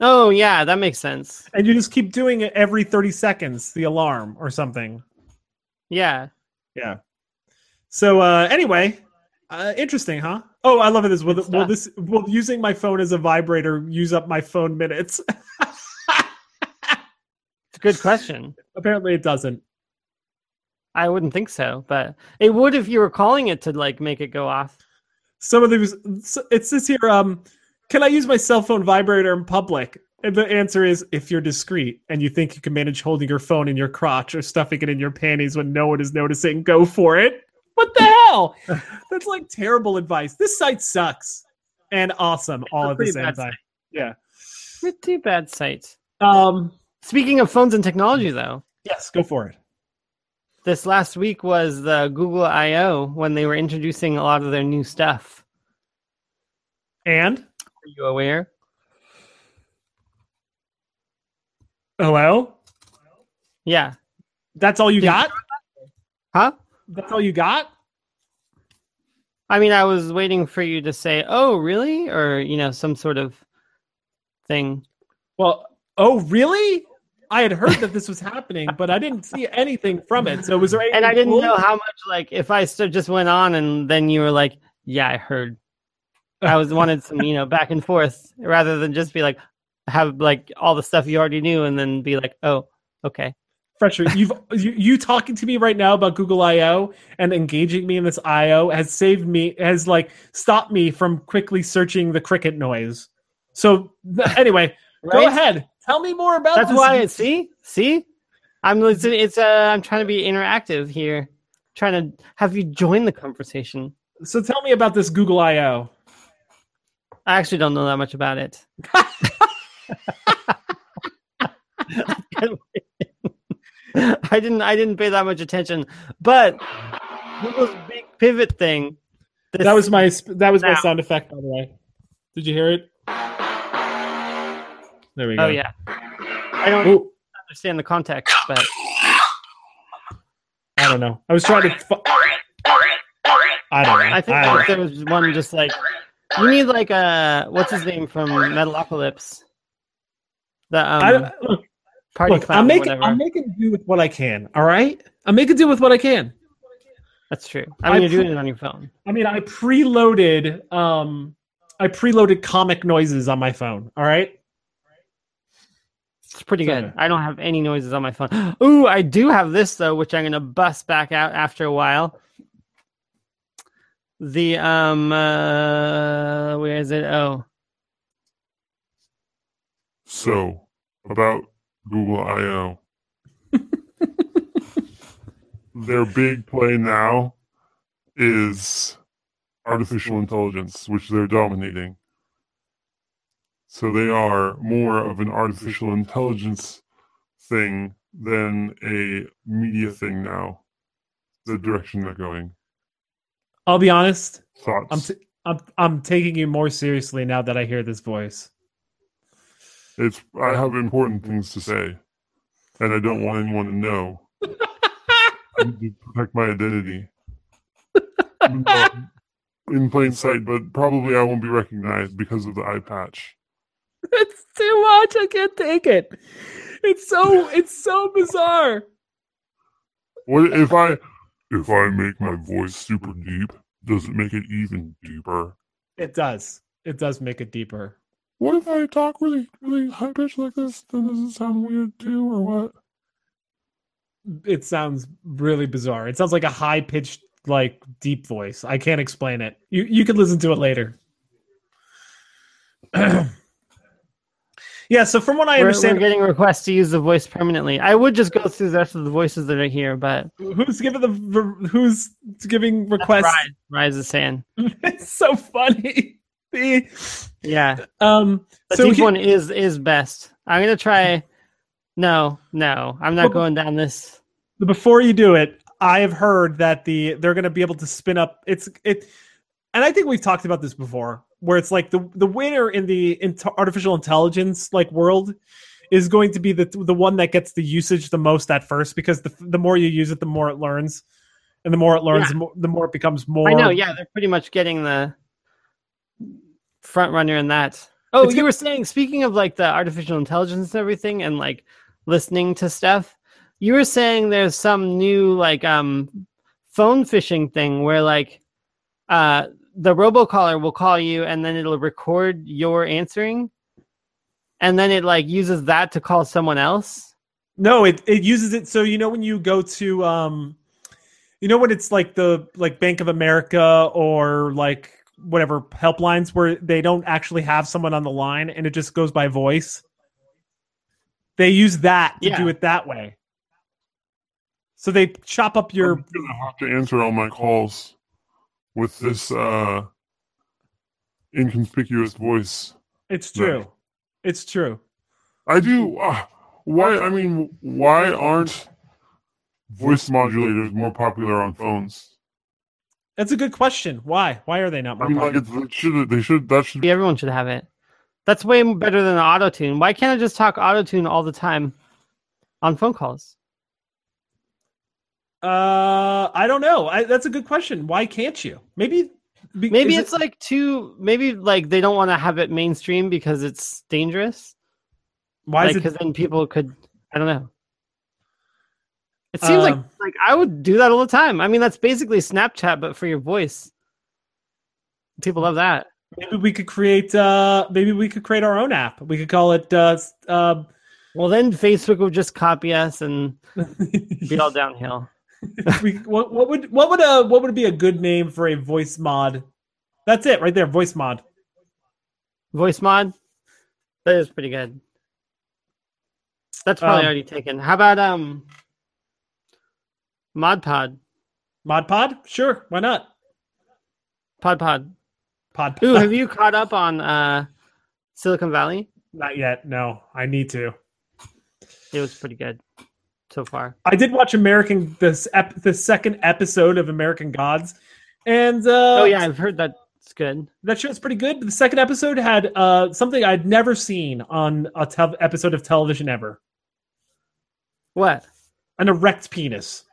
Oh yeah, that makes sense. and you just keep doing it every thirty seconds, the alarm or something. Yeah. Yeah. So uh anyway, uh, interesting, huh? Oh, I love it. This will, will this will using my phone as a vibrator use up my phone minutes? It's a good question. Apparently, it doesn't. I wouldn't think so, but it would if you were calling it to like make it go off. Some of these, it says here, um, can I use my cell phone vibrator in public? And the answer is if you're discreet and you think you can manage holding your phone in your crotch or stuffing it in your panties when no one is noticing, go for it. What the hell? That's like terrible advice. This site sucks and awesome all a at the pretty same time. Yeah. Pretty bad site. Um. Speaking of phones and technology, though, Yes, go for it. this last week was the Google I/O when they were introducing a lot of their new stuff. And Are you aware? Hello. Yeah. That's all you Did- got. Huh? That's all you got. I mean, I was waiting for you to say, "Oh, really?" or you know, some sort of thing. Well, oh really? I had heard that this was happening, but I didn't see anything from it. So was there anything And I didn't cool? know how much. Like, if I still just went on and then you were like, "Yeah, I heard." I was wanted some, you know, back and forth rather than just be like, have like all the stuff you already knew and then be like, "Oh, okay." Fresher, you've you, you talking to me right now about Google I/O and engaging me in this I/O has saved me has like stopped me from quickly searching the cricket noise. So anyway, go ahead. Tell me more about That's this. why. It, see, see, I'm it's, it's uh, I'm trying to be interactive here, trying to have you join the conversation. So tell me about this Google I/O. I actually don't know that much about it. I didn't. I didn't pay that much attention, but Google's big pivot thing. That was my that was my sound effect by the way. Did you hear it? There we go. Oh yeah. I don't Ooh, understand the context, but I don't know. I was trying to. Fu- I don't know. I think I there was one just like you need like a what's his name from Metalocalypse. The um, I, look, party look. I'm making. I'm making do with what I can. All right, I'm making do with what I can. That's true. I mean, I you're pr- doing it on your phone. I mean, I preloaded um I preloaded comic noises on my phone. All right. It's pretty good. I don't have any noises on my phone. Ooh, I do have this though, which I'm gonna bust back out after a while. The um, uh, where is it? Oh, So, about Google I/O, their big play now is artificial intelligence, which they're dominating. So they are more of an artificial intelligence thing than a media thing now. The direction they're going. I'll be honest. Thoughts? I'm t- I'm I'm taking you more seriously now that I hear this voice. It's I have important things to say, and I don't want anyone to know. I need to protect my identity. Even though I'm In plain sight, but probably I won't be recognized because of the eye patch. It's too much. I can't take it. It's so it's so bizarre. What if I if I make my voice super deep? Does it make it even deeper? It does. It does make it deeper. What if I talk really really high pitched like this? Then does it sound weird too, or what? It sounds really bizarre. It sounds like a high pitched, like deep voice. I can't explain it. You you can listen to it later. yeah. So from what I we're, understand, we're getting requests to use the voice permanently. I would just go through the rest of the voices that are here, but who's giving the who's giving requests? Rise, Rise is saying, it's so funny. The yeah, um. the so deep he- one is is best. I'm gonna try. No, no, I'm not going down this. before you do it, I have heard that the they're going to be able to spin up. It's it, and I think we've talked about this before, where it's like the the winner in the int- artificial intelligence like world is going to be the the one that gets the usage the most at first because the the more you use it, the more it learns, and the more it learns, Yeah. the, more, the more it becomes more. I know. Yeah, they're pretty much getting the front runner in that. Oh, It's you good- were saying speaking of like the artificial intelligence and everything, and like listening to stuff. You were saying there's some new like um phone phishing thing where like uh the robocaller will call you and then it'll record your answering and then it like uses that to call someone else. No, it it uses it so you know when you go to um you know when it's like the like Bank of America or like whatever helplines where they don't actually have someone on the line and it just goes by voice. They use that to Yeah. do it that way. So they chop up your I'm gonna have to answer all my calls with this uh inconspicuous voice. it's Right. true. It's true. I do. Uh, why? I mean, why aren't voice modulators more popular on phones? That's a good question. Why? Why are they not I mean, like, popular? it's, it should they should that should Everyone should have it. That's way better than auto tune. Why can't I just talk auto tune all the time on phone calls? Uh I don't know. I, that's a good question. Why can't you? Maybe be- Maybe it's it- like too. Maybe like they don't want to have it mainstream because it's dangerous. why is Because it then people could. I don't know. It seems like Um, like I would do that all the time. I mean, that's basically Snapchat, but for your voice. People love that. maybe we could create uh maybe we could create our own app we could call it uh, uh Well, then Facebook would just copy us and be all downhill. we, what, what would what would uh what would be a good name for a voice mod that's it right there voice mod Voice mod, that is pretty good. That's probably Um, already taken. How about um, Mod Pod, mod pod? Sure why not? Pod Pod? pod Ooh, have you caught up on uh, Silicon Valley? not yet no. I need to. It was pretty good so far. i did watch american this ep, the second episode of american gods and uh oh yeah, I've heard that's good. that show's pretty good the second episode had uh something i'd never seen on a tel- episode of television ever. What? An erect penis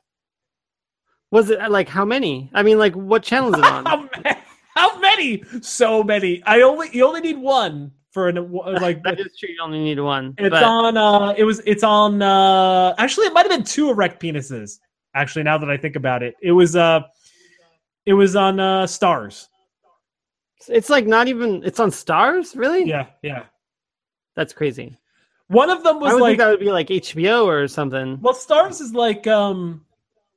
was it? Like how many? I mean, like what channel is it on? how, ma- how many so many i only you only need one for an like that is true. You only need one. it's but on uh it was it's on uh actually it might have been two erect penises actually now that i think about it it was uh it was on uh Starz it's like not even. It's on Starz. Really? yeah yeah That's crazy. One of them I was would like, think that would be like HBO or something. well, Starz is like, um,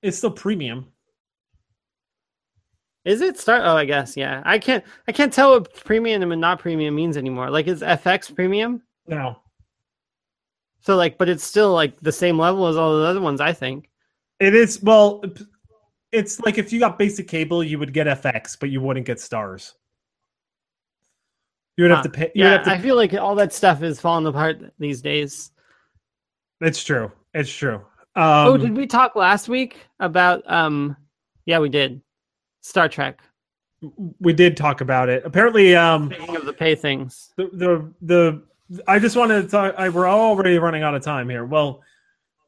it's still premium. Is it start? Oh, I guess yeah. I can't. I can't tell what premium and not premium means anymore. Like, is FX premium? No, So like, but it's still like the same level as all the other ones. I think. it is. Well, it's like if you got basic cable, you would get FX, but you wouldn't get Starz. You would have to pay. You Yeah, would have to I feel like all that stuff is falling apart these days. It's true. It's true. Um, oh, did we talk last week about? um Yeah, we did. Star Trek. we did talk about it. Apparently, um, Speaking of the pay things, the the, the I just wanted to talk. I, we're already running out of time here. Well,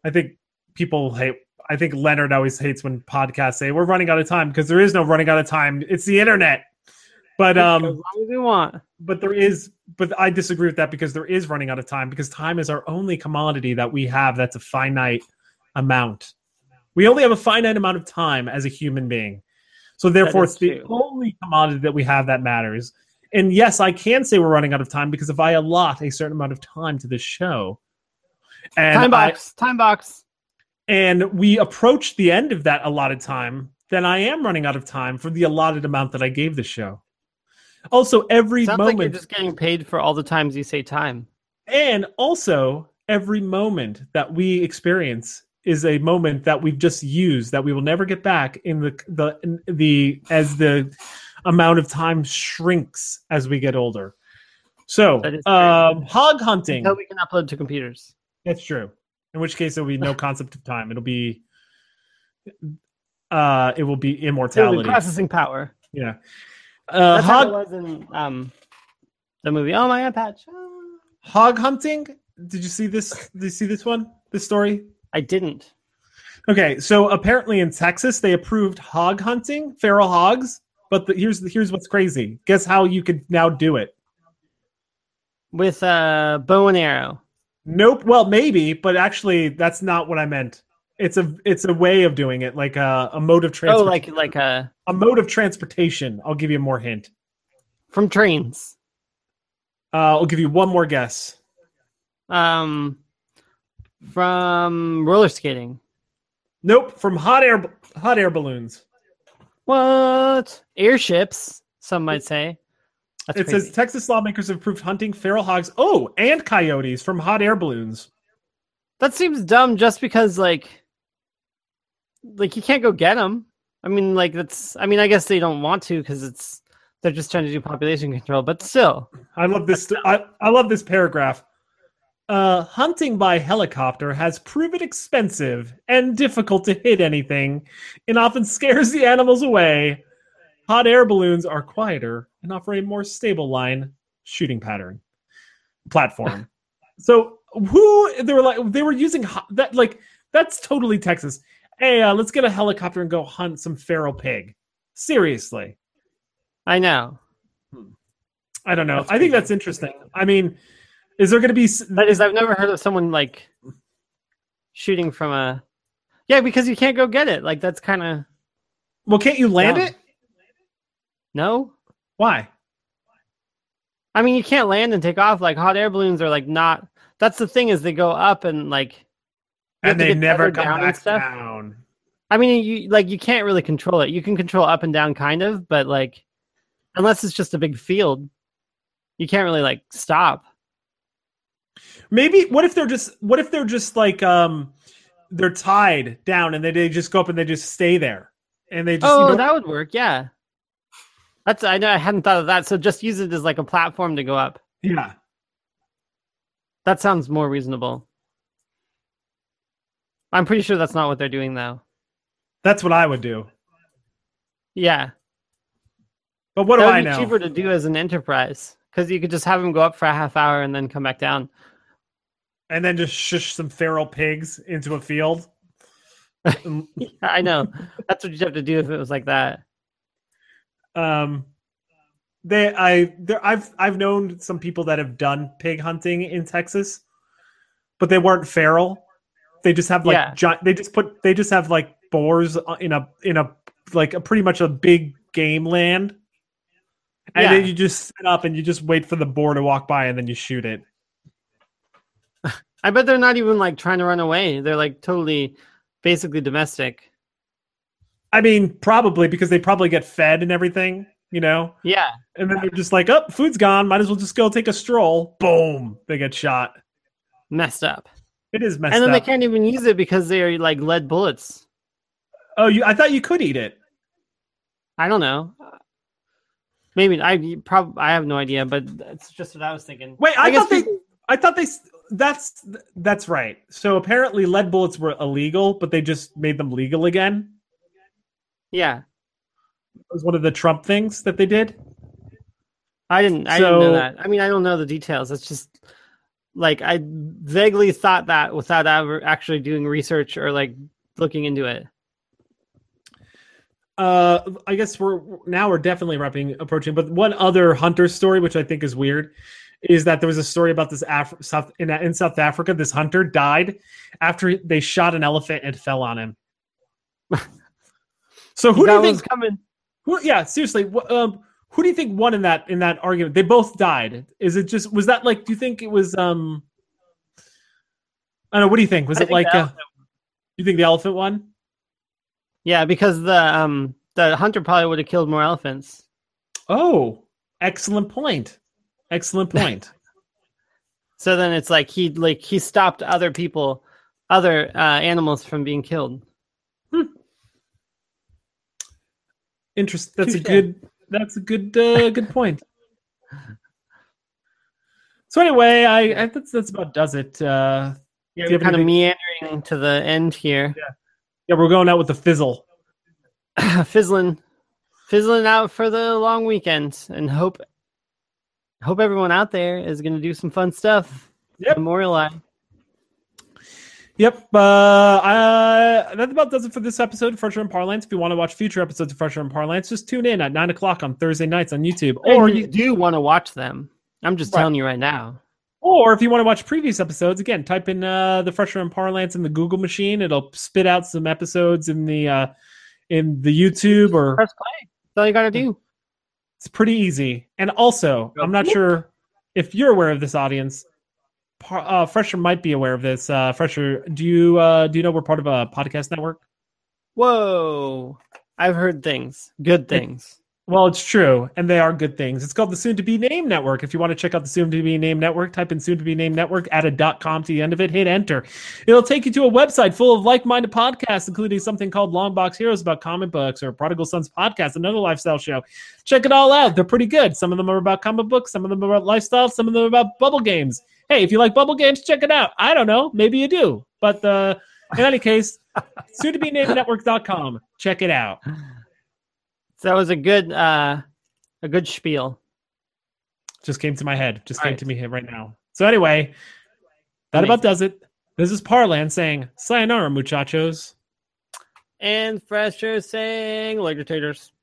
I think people hate. I think Leonard always hates when podcasts say we're running out of time because there is no running out of time. It's the internet. But um, as long as we want. but there is. But I disagree with that because there is running out of time because time is our only commodity that we have. That's a finite amount. We only have a finite amount of time as a human being. So therefore, it's the true. only commodity that we have that matters. And yes, I can say we're running out of time because if I allot a certain amount of time to this show, and time I- box. time box. and we approach the end of that allotted time, then I am running out of time for the allotted amount that I gave the show. Also, every Sounds like you're moment, just getting paid for all the times you say time. and also every moment that we experience is a moment that we've just used that we will never get back in the the the as the amount of time shrinks as we get older. So, That is true. um, hog hunting. Until we can upload to computers. That's true. In which case, there will be no concept of time. It'll be, uh, it will be It'll be immortality. processing power. Yeah. Uh, That's how it hog was in um the movie. Oh my eye patch. Hog hunting. Did you see this? Did you see this one? This story? I didn't. Okay, so apparently in Texas they approved hog hunting, feral hogs. But the, here's here's what's crazy. Guess how you could now do it? With uh bow and arrow. Nope. Well, maybe, but actually, that's not what I meant. It's a it's a way of doing it, like a, a mode of transport. Oh, transportation. like like uh a mode of transportation. I'll give you a more hint. from trains. Uh, I'll give you one more guess. Um from roller skating. Nope, from hot air hot air balloons. What? Airships, some might say. That's it crazy. says Texas lawmakers have approved hunting feral hogs. Oh, and coyotes from hot air balloons. that seems dumb just because like like you can't go get them. I mean like that's I mean I guess they don't want to cuz it's they're just trying to do population control, but still. I love this. I, I love this paragraph. Uh, hunting by helicopter has proven expensive and difficult to hit anything, and often scares the animals away. Hot air balloons are quieter and offer a more stable line shooting pattern platform. so who they were like they were using ho- that like that's totally Texas. Hey, uh, let's get a helicopter and go hunt some feral pig. Seriously. I know. I don't know. That's I think that's interesting. I mean, is there going to be? That is I've never heard of someone like shooting from a Yeah, because you can't go get it. Like that's kind of Well, can't you land Dumb. it? no. Why? I mean, you can't land and take off. Like hot air balloons are like not. That's the thing is they go up and like. And they never come down back down. I mean, you like you can't really control it. You can control up and down, kind of, but like, unless it's just a big field, you can't really like stop. Maybe. What if they're just? What if they're just like um, they're tied down and they, they just go up and they just stay there and they just. oh, you know, that would work. Yeah, that's I know I hadn't thought of that. So just use it as like a platform to go up. yeah. That sounds more reasonable. I'm pretty sure that's not what they're doing though. That's what I would do. Yeah, But what that do would I be know? cheaper to do as an enterprise because you could just have them go up for a half hour and then come back down. And then just shush some feral pigs into a field. Um, I know that's what you'd have to do if it was like that. um they i there i've i've known some people that have done pig hunting in texas but they weren't feral they just have like Yeah. giant they just put they just have like boars in a in a like a pretty much a big game land and then you just sit up and you just wait for the boar to walk by and then you shoot it I bet they're not even like trying to run away. They're like totally, basically domestic. I mean, probably because they probably get fed and everything, you know? Yeah. And then they're just like, oh, food's gone. Might as well just go take a stroll. Boom. They get shot. Messed up. It is messed up. and then up. they can't even use it because they're like lead bullets. Oh, you I thought you could eat it. I don't know. Maybe I probably I have no idea, but that's just what I was thinking. Wait, I, guess thought they I thought they that's that's right. So apparently lead bullets were illegal, but they just made them legal again. yeah, It was one of the Trump things that they did. I didn't. I didn't know that. I mean, I don't know the details. It's just like I vaguely thought that without ever actually doing research or like looking into it. Uh, I guess we're now we're definitely wrapping approaching. But one other hunter story, which I think is weird, is that there was a story about this Af- South in, in South Africa. This hunter died after they shot an elephant and fell on him. so who do you think? coming? Who, yeah, seriously. wh- Um, who do you think won in that in that argument? They both died. Is it just was that like? Do you think it was? Um, I don't know. What do you think? Was I it think like? Uh, you think the elephant won? Yeah, because the um the hunter probably would have killed more elephants. Oh, excellent point. Excellent point. So then it's like he like he stopped other people, other uh, animals from being killed. Interesting. That's a good. That's a good. Uh, good point. So anyway, I, I that's that's about does it. Uh, Yeah, we're kind of meandering to the end here, yeah, we're going out with the fizzle. fizzling, fizzling out for the long weekend, and hope hope everyone out there is going to do some fun stuff. Yep. Memorial Day. Yep. Uh, uh, that about does it for this episode of Fresher and Parlance. If you want to watch future episodes of Fresher and Parlance, just tune in at nine o'clock on Thursday nights on YouTube, Or you you, do want to watch them. I'm just Right. telling you right now. Or if you want to watch previous episodes, again, type in uh, the Fresher and Parlance in the Google machine. It'll spit out some episodes in the uh, in the YouTube or Press play. That's all you got to do. It's pretty easy. And also, I'm not sure if you're aware of this audience. Uh, Fresher might be aware of this. Uh, Fresher, do you uh, do you know we're part of a podcast network? Whoa. I've heard things. Good things. Well, it's true, and they are good things. It's called the Soon to Be Named Network. If you want to check out the Soon to Be Named Network, type in Soon to Be Named Network, add a dot com to the end of it, hit enter. It'll take you to a website full of like minded podcasts, including something called Long Box Heroes about comic books or Prodigal Sons Podcast, another lifestyle show. Check it all out. They're pretty good. Some of them are about comic books, some of them are about lifestyle, some of them are about bubble games. Hey, if you like bubble games, check it out. I don't know. Maybe you do. But uh, in any case, soon to be named network.com. Check it out. So that was a good uh a good spiel. just came to my head. Just All came right. to me right now. So anyway, that about does it. This is Parlance saying sayonara, muchachos. And Fresher saying later taters.